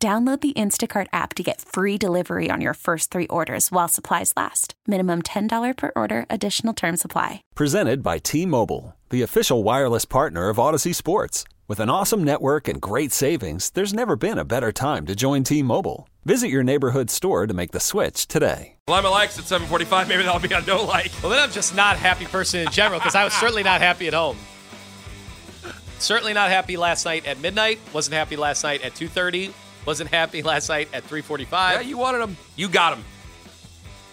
Download the Instacart app to get free delivery on your first three orders while supplies last. Minimum $10 per order, additional term supply. Presented by T Mobile, the official wireless partner of Audacy Sports. With an awesome network and great savings, there's never been a better time to join T Mobile. Visit your neighborhood store to make the switch today. Well, I'm a likes at 745. Maybe that'll be a no like. Well, then I'm just not a happy person in general because I was certainly not happy at home. Certainly not happy last night at midnight. Wasn't happy last night at 2:30. Wasn't happy last night at 3:45. Yeah, you wanted him. You got him.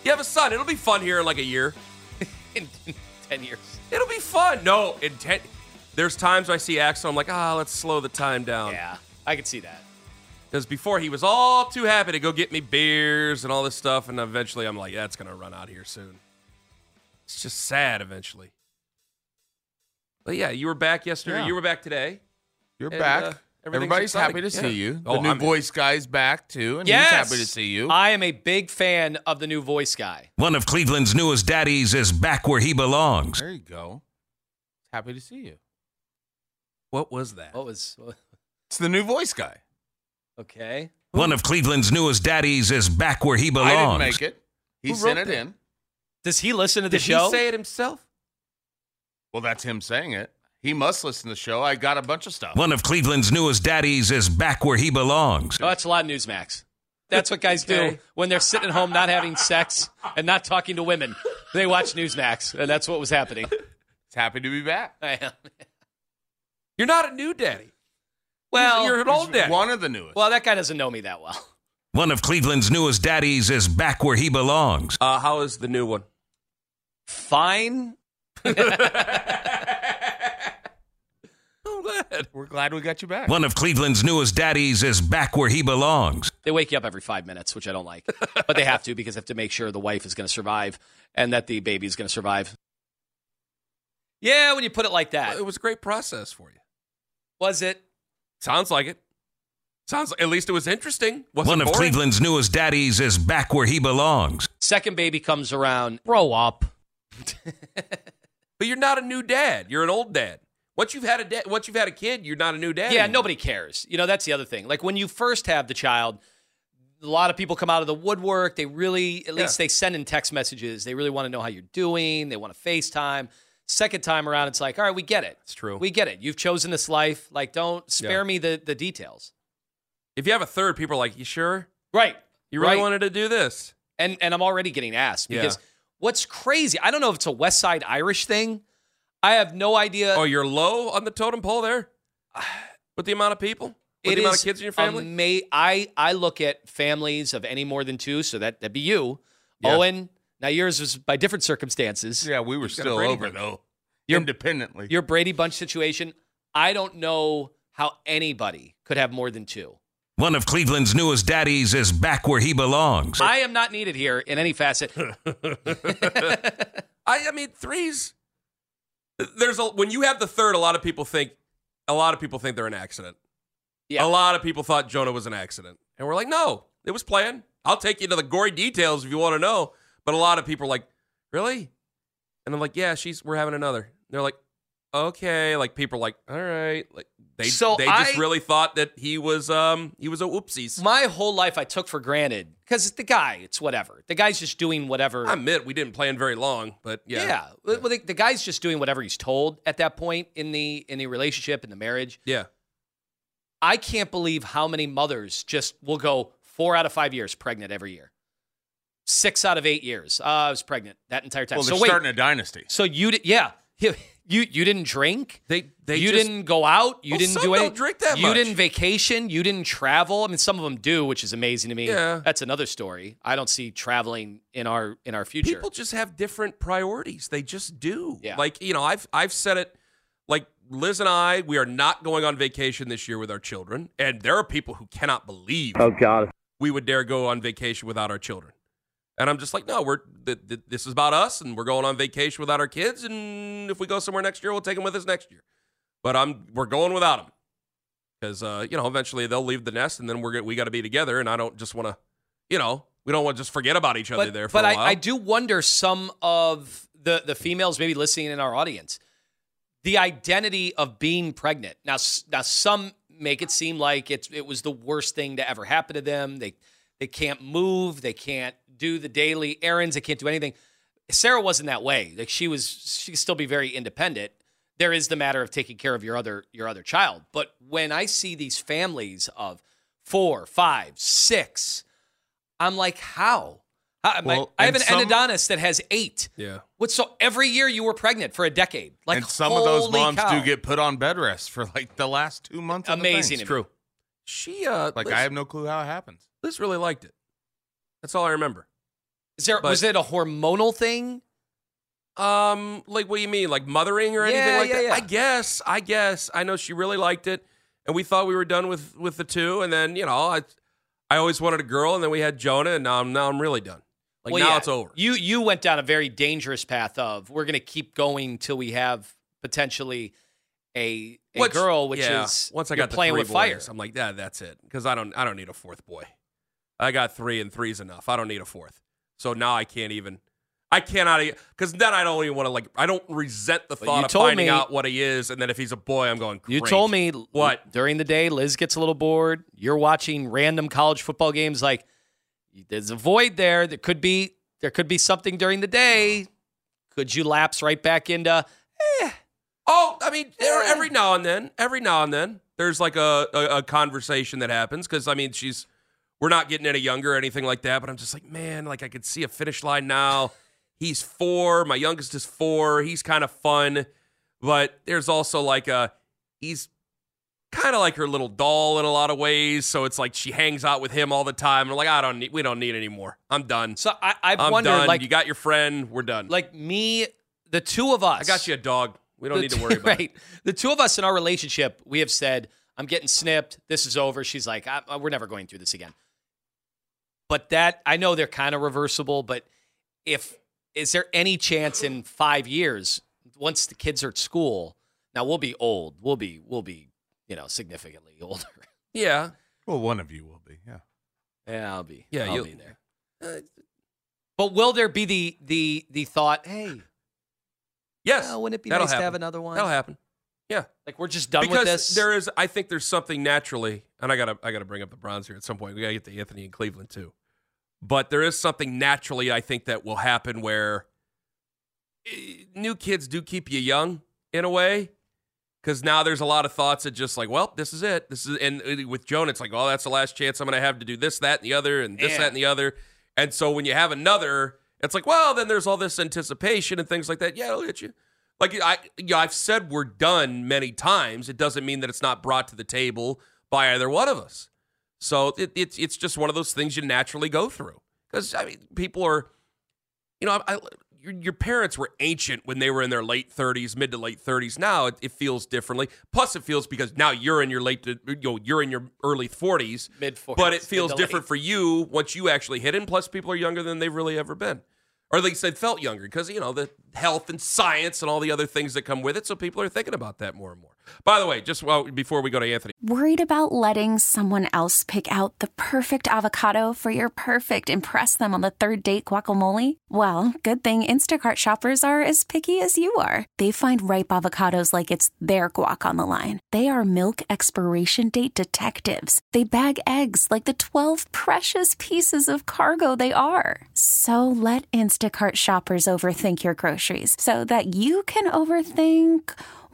You have a son. It'll be fun here in like a year. in, in 10 years. It'll be fun. No, in 10. There's times I see Axel, I'm like, ah, let's slow the time down. Yeah, I could see that. Because before he was all too happy to go get me beers and all this stuff, and eventually I'm like, that's gonna run out of here soon. It's just sad eventually. But yeah, you were back yesterday. Yeah. You were back today. You're And, back. uh, everything's Everybody's exciting. happy to Yeah. see you. Oh, the Oh, new I'm- voice guy's back too, and yes, he's happy to see you. I am a big fan of the new voice guy. One of Cleveland's newest daddies is back where he belongs. there you go. Happy to see you. What was that? What was It's the new voice guy. okay? One of Cleveland's newest daddies is back where he belongs. I didn't make it. He Who sent wrote it that? in. Does he listen to the show? Did show? he say it himself? Well, that's him saying it. He must listen to the show. I got a bunch of stuff. One of Cleveland's newest daddies is back where he belongs. Oh, that's a lot of Newsmax. That's what guys do when they're sitting at home, not having sex and not talking to women. They watch Newsmax, and that's what was happening. He's happy to be back. I am. You're not a new daddy. Well, you're an old daddy. One of the newest. well, that guy doesn't know me that well. One of Cleveland's newest daddies is back where he belongs. Uh, how is the new one? Fine. I'm glad. We're glad we got you back. One of Cleveland's newest daddies is back where he belongs. They wake you up every five minutes, which I don't like, but they have to because they have to make sure the wife is going to survive and that the baby is going to survive. Yeah, when you put it like that, It was a great process for you. was it? Sounds like it. Sounds at least it was interesting. Wasn't One of boring. Cleveland's newest daddies is back where he belongs. Second baby comes around. Grow up. But you're not a new dad. You're an old dad. Once you've had a dad, once you've had a kid, you're not a new dad. Yeah, anymore. nobody cares. You know, that's the other thing. Like when you first have the child, a lot of people come out of the woodwork. They really, at least Yeah. they send in text messages. They really want to know how you're doing. They want to FaceTime. Second time around, it's like, all right, we get it. It's true. We get it. You've chosen this life. Like, don't spare Yeah. me the, the details. If you have a third, people are like, "You sure? Right. You really Right. wanted to do this?" And and I'm already getting asked Yeah. because what's crazy, I don't know if it's a West Side Irish thing. I have no idea. Oh, you're low on the totem pole there with the amount of people, with It the amount is of kids in your family. ama- I I look at families of any more than two, so that that'd be you, Yeah. Owen. Now yours was by different circumstances. Yeah, we were still over bunch. though. You're- independently. Your Brady Bunch situation. I don't know how anybody could have more than two. One of Cleveland's newest daddies is back where he belongs. I am not needed here in any facet. I, I mean, threes. There's a when you have the third, a lot of people think, a lot of people think they're an accident. Yeah. A lot of people thought Jonah was an accident, and we're like, no, it was planned. I'll take you to the gory details if you want to know. But a lot of people are like, really? And I'm like, yeah, she's we're having another. They're like, okay. Like people are like, all right. Like they So they just I- really thought that he was um he was a whoopsies. My whole life I took for granted because it's the guy, it's whatever. The guy's just doing whatever. I admit we didn't plan very long, but yeah, yeah. Well, the, the guy's just doing whatever he's told at that point in the in the relationship in the marriage. yeah. I can't believe how many mothers just will go four out of five years pregnant every year. Six out of eight years. Uh, I was pregnant that entire time. well, so they're wait, starting a dynasty. so you did? Yeah, you you didn't drink. They they you just- didn't go out. You Well, didn't some do anything. drink that You much. didn't vacation. You didn't travel. I mean, some of them do, which is amazing to me. Yeah. that's another story. I don't see traveling in our in our future. People just have different priorities. They just do. Yeah. Like, you know, I've I've said it like Liz and I, we are not going on vacation this year with our children. And there are people who cannot believe Oh God. we would dare go on vacation without our children. And I'm just like, no, we're th- th- this is about us, and we're going on vacation without our kids. And if we go somewhere next year, we'll take them with us next year. But I'm we're going without them because uh, you know eventually they'll leave the nest, and then we're we got to be together. And I don't just want to, you know, we don't want to just forget about each other but, there for but a I. I do wonder some of the the females maybe listening in our audience, the identity of being pregnant. Now, now some make it seem like it's it was the worst thing to ever happen to them. They they can't move, they can't do the daily errands, they can't do anything. Sarah wasn't that way. Like she was, she could still be very independent. There is the matter of taking care of your other your other child. But when I see these families of four, five, six, I'm like, how? How- Well, I have an some- endodontist that has eight. yeah. What? So every year you were pregnant for a decade. Like and some of those moms cow. do get put on bed rest for like the last two months. of the thing. amazing. It's true. She uh, Like Liz, I have no clue how it happens. Liz really liked it. That's all I remember. Is there But- was it a hormonal thing? Um, like what do you mean, like mothering or anything Yeah, like yeah, that? yeah. I guess, I guess. I know she really liked it, and we thought we were done with with the two, and then you know, I I always wanted a girl, and then we had Jonah, and now I'm now I'm really done. Like Well, now yeah, it's over. You you went down a very dangerous path of we're going to keep going till we have potentially a a Which- girl, which yeah, is once I got playing with fire. I'm like, yeah, that's it, because I don't I don't need a fourth boy. I got three, and three's enough. I don't need a fourth. So now I can't even. I cannot because then I don't even want to like. I don't resent the thought of finding me- out what he is, and then if he's a boy, I'm going. You told me What? during the day. Liz gets a little bored. You're watching random college football games. Like there's a void there. There could be there could be something during the day. Could you lapse right back into? Eh. Oh, I mean, there, eh. every now and then, every now and then, there's like a, a, a conversation that happens because I mean, she's we're not getting any younger or anything like that, but I'm just like, man, like I could see a finish line now. He's four, my youngest is four. He's kind of fun, but there's also like a he's kind of like her little doll in a lot of ways. So it's like she hangs out with him all the time. And like, I don't need, we don't need anymore. I'm done. So I, I've I'm wondered, done. like, you got your friend. We're done. like me, the two of us. I got you a dog. We don't the need to two- worry about right. it. The two of us in our relationship, we have said, "I'm getting snipped. This is over." She's like, I, I- "We're never going through this again." But that I know they're kind of reversible. But if is there any chance in five years, once the kids are at school, now we'll be old. We'll be we'll be you know significantly older. Yeah. Well, one of you will be. Yeah. Yeah, I'll be. Yeah, I'll you'll- be there. Uh, But will there be the the the thought? Hey, yes. well, wouldn't it be that'll nice to have another one? That'll happen. Yeah. Like we're just done because with this. there is I think there's something naturally, and I gotta I gotta bring up the Browns here at some point. We gotta get to Anthony in Cleveland too. But there is something naturally I think that will happen where eh, new kids do keep you young in a way. Because now there's a lot of thoughts that just like, well, this is it. This is and uh, with Joan, it's like, oh, that's the last chance I'm gonna have to do this, that, and the other, and this, Yeah. that, and the other. And so when you have another, it's like, well, then there's all this anticipation and things like that. Yeah, it'll hit you. Like I, you know, I've said we're done many times. It doesn't mean that it's not brought to the table by either one of us. So it, it's it's just one of those things you naturally go through. Because I mean, people are, you know, I, I, your, your parents were ancient when they were in their late 30s, mid to late 30s. Now it, it feels differently. Plus, it feels because now you're in your late, to, you know, you're in your early 40s. Mid 40s, But it feels different late. for you once you actually hit it. And plus, people are younger than they've really ever been. Or at least they felt younger because, you know, the health and science and all the other things that come with it. So people are thinking about that more and more. By the way, just well, before we go to Anthony, Worried about letting someone else pick out the perfect avocado for your perfect impress them on the third date guacamole? Well, good thing Instacart shoppers are as picky as you are. They find ripe avocados like it's their guac on the line. They are milk expiration date detectives. They bag eggs like the 12 precious pieces of cargo they are. So let Instacart shoppers overthink your groceries so that you can overthink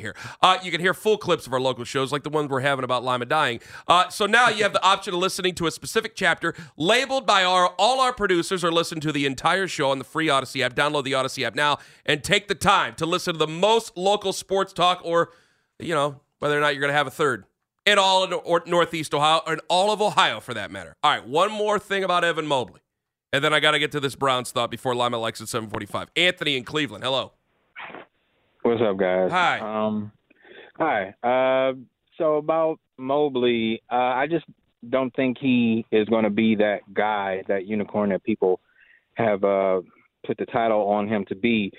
Here. Uh, you can hear full clips of our local shows, like the ones we're having about Lima dying. Uh, so now you have the option of listening to a specific chapter labeled by our all our producers, or listen to the entire show on the free Audacy app. Download the Audacy app now and take the time to listen to the most local sports talk, or you know whether or not you're going to have a third in all of or Northeast Ohio, in all of Ohio for that matter. All right, one more thing about Evan Mobley, and then I got to get to this Browns thought before Lima likes at 7:45. Anthony in Cleveland, hello. What's up, guys? Hi. Um, hi. Uh, so about Mobley, uh, I just don't think he is going to be that guy, that unicorn that people have uh, put the title on him to be.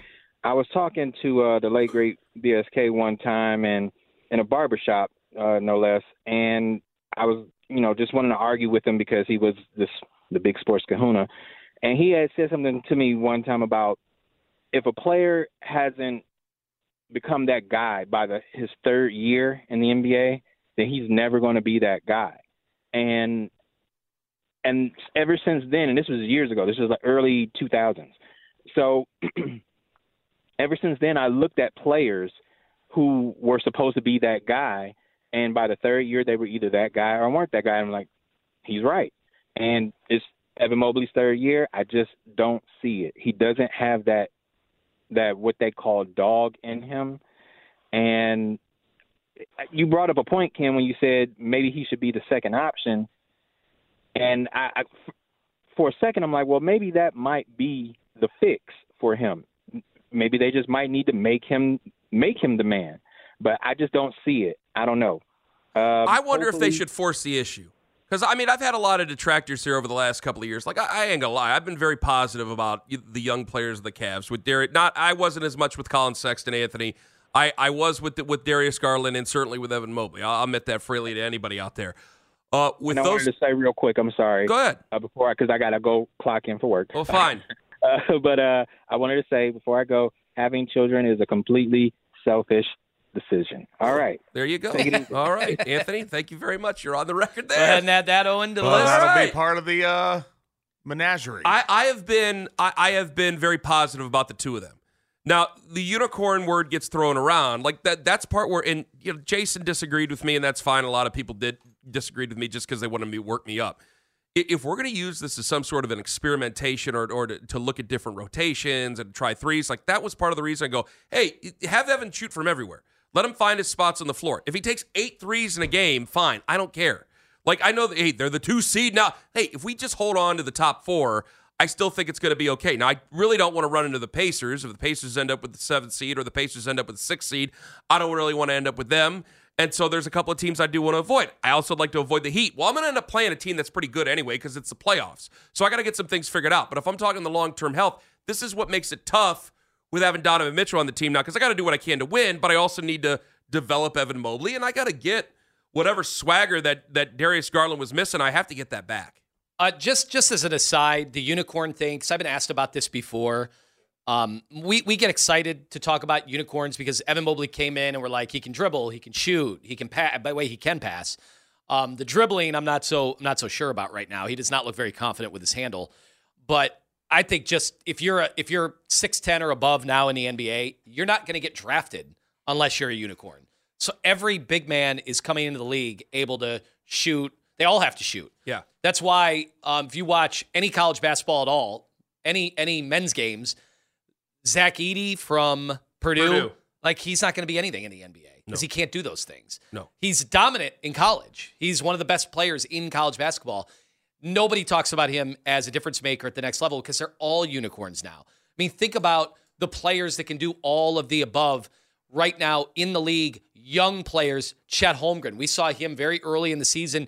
I was talking to uh, the late great BSK one time, and in a barbershop, uh, no less, and I was, you know, just wanting to argue with him because he was this the big sports Kahuna, and he had said something to me one time about if a player hasn't become that guy by the his third year in the NBA, then he's never going to be that guy. And and ever since then, and this was years ago, this was like early 2000s. So ever since then, I looked at players who were supposed to be that guy, and by the third year, they were either that guy or weren't that guy. I'm like, he's right. And it's Evan Mobley's third year. I just don't see it. He doesn't have that that what they call dog in him. And you brought up a point, Ken, when you said maybe he should be the second option. And I, I, for a second, I'm like, well, maybe that might be the fix for him. Maybe they just might need to make him make him the man. But I just don't see it. I don't know. Um, I wonder if they should force the issue. Because I mean, I've had a lot of detractors here over the last couple of years. Like I, I ain't gonna lie, I've been very positive about the young players of the Cavs. With Darius, not I wasn't as much with Collin Sexton, Anthony. I, I was with the, with Darius Garland and certainly with Evan Mobley. I'll, admit that freely to anybody out there. Uh, with And I those, wanted to say real quick. I'm sorry. go ahead. Uh, before because I gotta go clock in for work. Well, fine. Uh, but uh, I wanted to say before I go, having children is a completely selfish decision. All right. There you go. Take it easy. All right, Anthony. Thank you very much. You're on the record Go ahead there. and add that Owen to the Well, list. that'll right. be part of the uh, menagerie. I, I have been I, I have been very positive about the two of them. Now the unicorn word gets thrown around like that. That's part where and you know Jason disagreed with me, and that's fine. A lot of people did disagreed with me just because they wanted me to work me up. If we're going to use this as some sort of an experimentation or, or to, to look at different rotations and try threes, like that was part of the reason I go, hey, have Evan shoot from everywhere. Let him find his spots on the floor. If he takes eight threes in a game, fine. I don't care. Like I know that hey, they're the two seed now. Hey, if we just hold on to the top four, I still think it's going to be okay. Now I really don't want to run into the Pacers. If the Pacers end up with the seventh seed or the Pacers end up with the sixth seed, I don't really want to end up with them. And so there's a couple of teams I do want to avoid. I also like to avoid the Heat. Well, I'm going to end up playing a team that's pretty good anyway because it's the playoffs. So I got to get some things figured out. But if I'm talking the long term health, this is what makes it tough with having Donovan Mitchell on the team now because I got to do what I can to win, but I also need to develop Evan Mobley and I got to get whatever swagger that that Darius Garland was missing. I have to get that back. Uh, just just as an aside, the unicorn thing, because I've been asked about this before. Um, we we get excited to talk about unicorns because Evan Mobley came in and we're like, he can dribble, he can shoot, he can pass. By the way, he can pass. Um, the dribbling, I'm not so I'm not so sure about right now. He does not look very confident with his handle. But I think just if you're a, if you're six ten or above now in the NBA, you're not going to get drafted unless you're a unicorn. So every big man is coming into the league able to shoot. They all have to shoot. Yeah. That's why um, if you watch any college basketball at all, any any men's games, Zach Edey from Purdue, Purdue. like he's not going to be anything in the NBA because No. he can't do those things. No. He's dominant in college. He's one of the best players in college basketball. Nobody talks about him as a difference maker at the next level because they're all unicorns now. I mean, think about the players that can do all of the above right now in the league young players. Chet Holmgren, we saw him very early in the season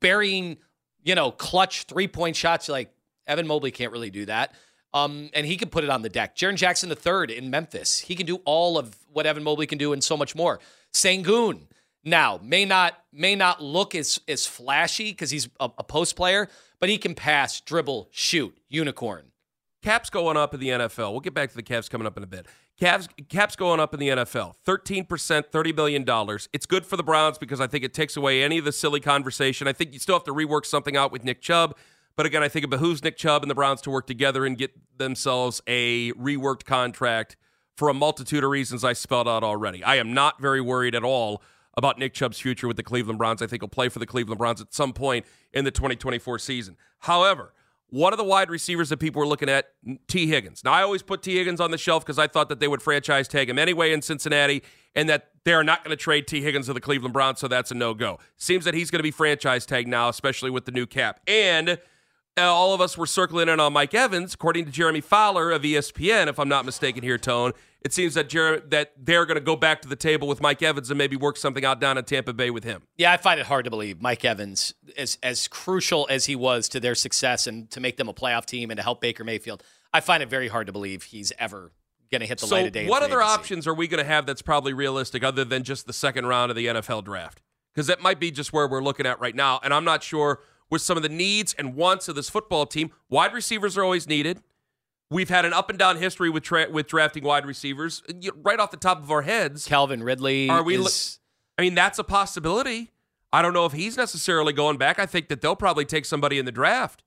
burying, you know, clutch three point shots. Like Evan Mobley can't really do that. Um, and he can put it on the deck. Jaren Jackson the third in Memphis. He can do all of what Evan Mobley can do and so much more. Sengun now may not may not look as as flashy because he's a, a post player, but he can pass, dribble, shoot, unicorn. Caps going up in the NFL. We'll get back to the Cavs coming up in a bit. Cavs caps going up in the NFL. 13%, $30 million. It's good for the Browns because I think it takes away any of the silly conversation. I think you still have to rework something out with Nick Chubb. But again, I think it behooves Nick Chubb and the Browns to work together and get themselves a reworked contract for a multitude of reasons I spelled out already. I am not very worried at all about Nick Chubb's future with the Cleveland Browns. I think he'll play for the Cleveland Browns at some point in the 2024 season. However, one of the wide receivers that people were looking at, Tee Higgins. Now, I always put Tee Higgins on the shelf because I thought that they would franchise tag him anyway in Cincinnati and that they're not going to trade Tee Higgins to the Cleveland Browns, so that's a no go. Seems that he's going to be franchise tagged now, especially with the new cap. And uh, all of us were circling in on Mike Evans, according to Jeremy Fowler of ESPN, if I'm not mistaken here, Tone. It seems that Jer- that they're going to go back to the table with Mike Evans and maybe work something out down in Tampa Bay with him. Yeah, I find it hard to believe Mike Evans, as as crucial as he was to their success and to make them a playoff team and to help Baker Mayfield, I find it very hard to believe he's ever going to hit the so light of day. What other agency. options are we going to have that's probably realistic other than just the second round of the NFL draft? Because that might be just where we're looking at right now, and I'm not sure with some of the needs and wants of this football team. Wide receivers are always needed. We've had an up and down history with tra- with drafting wide receivers. Uh, right off the top of our heads, Calvin Ridley. Are we? Is, I mean, that's a possibility. I don't know if he's necessarily going back. I think that they'll probably take somebody in the draft.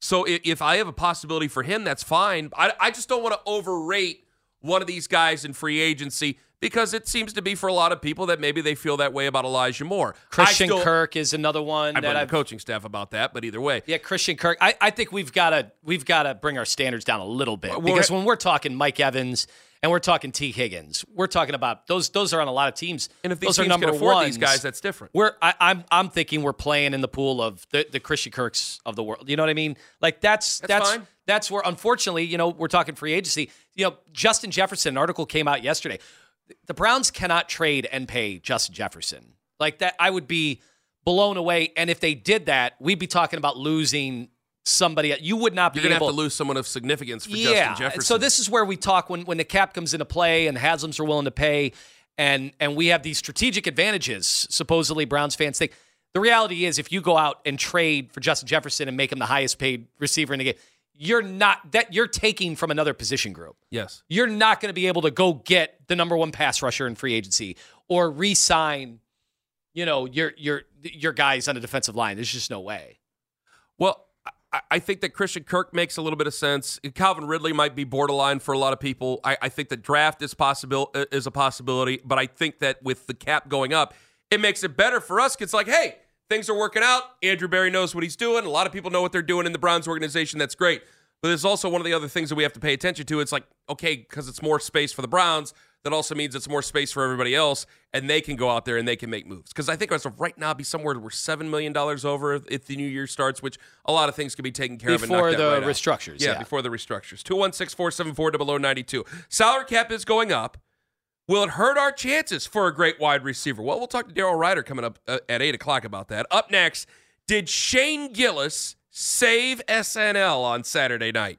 So if, if I have a possibility for him, that's fine. I, I just don't want to overrate one of these guys in free agency because it seems to be for a lot of people that maybe they feel that way about Elijah Moore. Christian still, Kirk is another one I that I've the coaching staff about that, but either way, Yeah, Christian Kirk. I, I think we've got to we've got to bring our standards down a little bit because when we're talking Mike Evans and we're talking Tee Higgins, we're talking about those those are on a lot of teams. and if those are number can afford ones. these guys, that's different. We're I, I'm I'm thinking we're playing in the pool of the, the Christian Kirks of the world. You know what I mean? Like that's That's that's that's where unfortunately, you know, we're talking free agency. You know, Justin Jefferson, an article came out yesterday. The Browns cannot trade and pay Justin Jefferson. Like that I would be blown away. And if they did that, we'd be talking about losing somebody. You would not be You're to able have to lose someone of significance for yeah. Justin Jefferson. So this is where we talk when when the cap comes into play and Haslam's are willing to pay and and we have these strategic advantages supposedly Browns fans think. The reality is if you go out and trade for Justin Jefferson and make him the highest paid receiver in the game, you're not that you're taking from another position group. yes. You're not going to be able to go get the number 1 pass rusher in free agency or re-sign you know your your your guys on the defensive line. There's just no way. Well, I, think that Christian Kirk makes a little bit of sense. Calvin Ridley might be borderline for a lot of people. I, I think the draft is possible uh, is a possibility, but I think that with the cap going up, it makes it better for us. It's like, hey, things are working out. Andrew Berry knows what he's doing. A lot of people know what they're doing in the Browns organization. That's great. But there's also one of the other things that we have to pay attention to. It's like, okay, because it's more space for the Browns, that also means it's more space for everybody else, and they can go out there and they can make moves. Because I think as of right now, be somewhere we're seven million dollars over if the new year starts, which a lot of things can be taken care of and Before the right restructures, Yeah, yeah. before the restructures. Two one six four seven four below ninety two. Salary cap is going up. Will it hurt our chances for a great wide receiver? Well, we'll talk to Daryl Ruiter coming up uh, at eight o'clock about that. Up next, did Shane Gillis save SNL on Saturday night?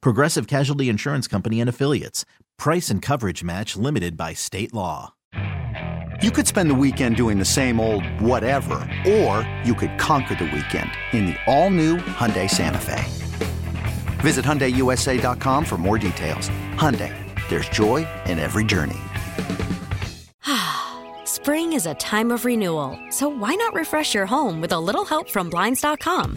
Progressive Casualty Insurance Company and Affiliates. Price and coverage match limited by state law. You could spend the weekend doing the same old whatever, or you could conquer the weekend in the all-new Hyundai Santa Fe. Visit HyundaiUSA.com for more details. Hyundai, there's joy in every journey. Spring is a time of renewal, so why not refresh your home with a little help from Blinds.com?